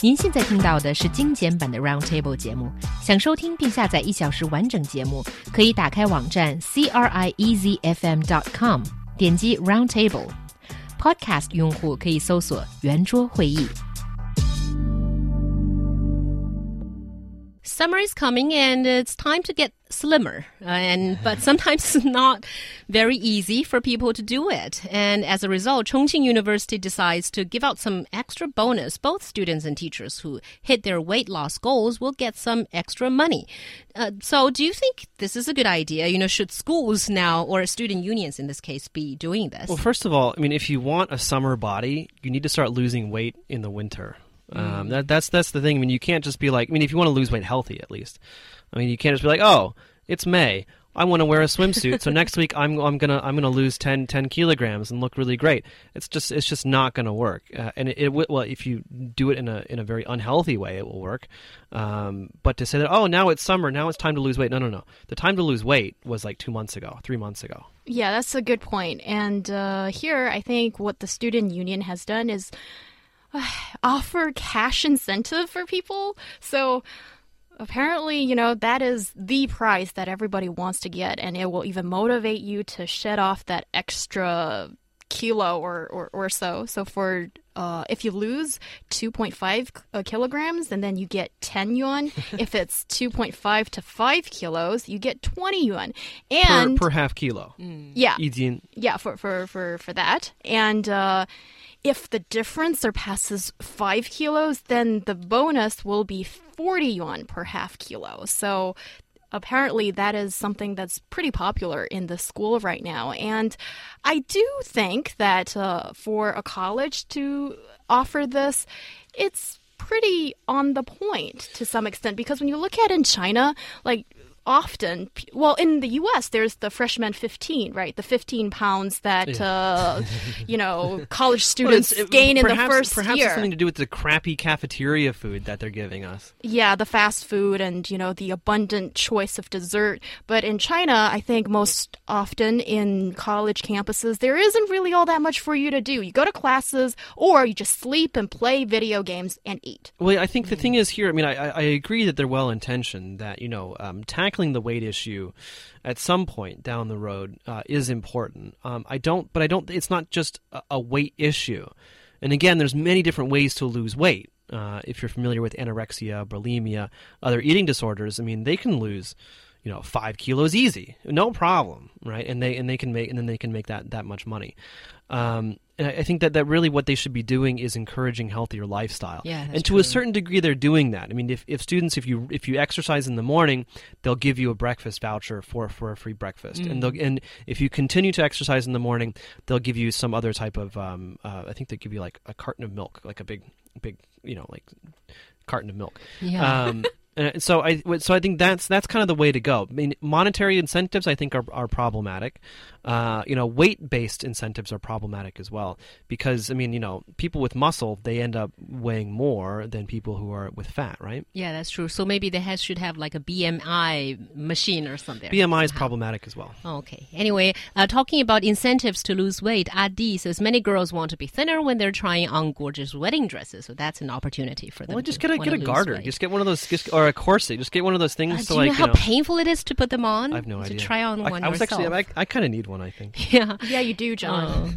您现在听到的是精简版的 Roundtable 节目。想收听并下载一小时完整节目，可以打开网站 c r i e z f m dot com，点击 Roundtable。Podcast 用户可以搜索圆桌会议。Summer is coming and it's time to get slimmer. Uh, and but sometimes it's not very easy for people to do it. And as a result, Chongqing University decides to give out some extra bonus. Both students and teachers who hit their weight loss goals will get some extra money. Uh, so, do you think this is a good idea? You know, should schools now or student unions in this case be doing this? Well, first of all, I mean, if you want a summer body, you need to start losing weight in the winter. Um, Mm. that, that's that's the thing. I mean, you can't just be like. I mean, if you want to lose weight healthy, at least. I mean, you can't just be like, oh, it's May. I want to wear a swimsuit, so next week I'm I'm gonna I'm gonna lose 10, 10 kilograms and look really great. It's just it's just not gonna work. Uh, and it, it well if you do it in a in a very unhealthy way, it will work. Um, but to say that oh now it's summer, now it's time to lose weight. No, no, no. The time to lose weight was like two months ago, three months ago. Yeah, that's a good point. And uh, here, I think what the student union has done is offer cash incentive for people. So apparently, you know, that is the prize that everybody wants to get, and it will even motivate you to shed off that extra kilo or, or, or so. So for uh, if you lose 2.5 uh, kilograms, and then you get 10 yuan. if it's 2.5 to 5 kilos, you get 20 yuan. And per, per half kilo. yeah, 一斤 yeah, for for for for that. And uh, if the difference surpasses five kilos, then the bonus will be forty yuan per half kilo. So apparently that is something that's pretty popular in the school right now. And I do think that uh, for a college to offer this, it's pretty on the point to some extent because when you look at in China, like often well in the US there's the freshman 15 right the 15 pounds that uh, you know college students Well, it- gain in the first Perhaps year it's something to do with the crappy cafeteria food that they're giving us. yeah the fast food and you know the abundant choice of dessert but in China I think most often in college campuses there isn't really all that much for you to do you go to classes or you just sleep and play video games and eat Well, I think the thing is here. I mean, I, I I agree that they're well intentioned. That you know, um, tackling the weight issue at some point down the road uh, is important. Um, I don't, but I don't. It's not just a, a weight issue. And again, there's many different ways to lose weight. Uh, if you're familiar with anorexia, bulimia, other eating disorders, I mean, they can lose, you know, five kilos easy, no problem, right? And they and they can make and then they can make that that much money. Um, and I think that, that really what they should be doing is encouraging healthier lifestyle. Yeah, and to true. a certain degree, they're doing that. I mean, if, if students, if you if you exercise in the morning, they'll give you a breakfast voucher for, for a free breakfast, and they'll and if you continue to exercise in the morning, they'll give you some other type of um, uh, I think they give you like a carton of milk, like a big big you know like carton of milk. Yeah. Um, and so I so I think that's that's kind of the way to go. I mean, monetary incentives I think are are problematic. Uh, you know, weight based incentives are problematic as well because I mean, you know, people with muscle they end up weighing more than people who are with fat, right? Yeah, that's true. So maybe they has, should have like a BMI machine or something. BMI is problematic as well. Okay. Anyway, uh, talking about incentives to lose weight, Adi says many girls want to be thinner when they're trying on gorgeous wedding dresses. So that's an opportunity for them. Well, just get a get a garter, weight. just get one of those, just, or a corset, just get one of those things Uh, to do like you know how know. painful it is to put them on? I have no to idea. try on I, one I was yourself. actually, I, I kind of need one. I think. yeah. yeah you do John Oh.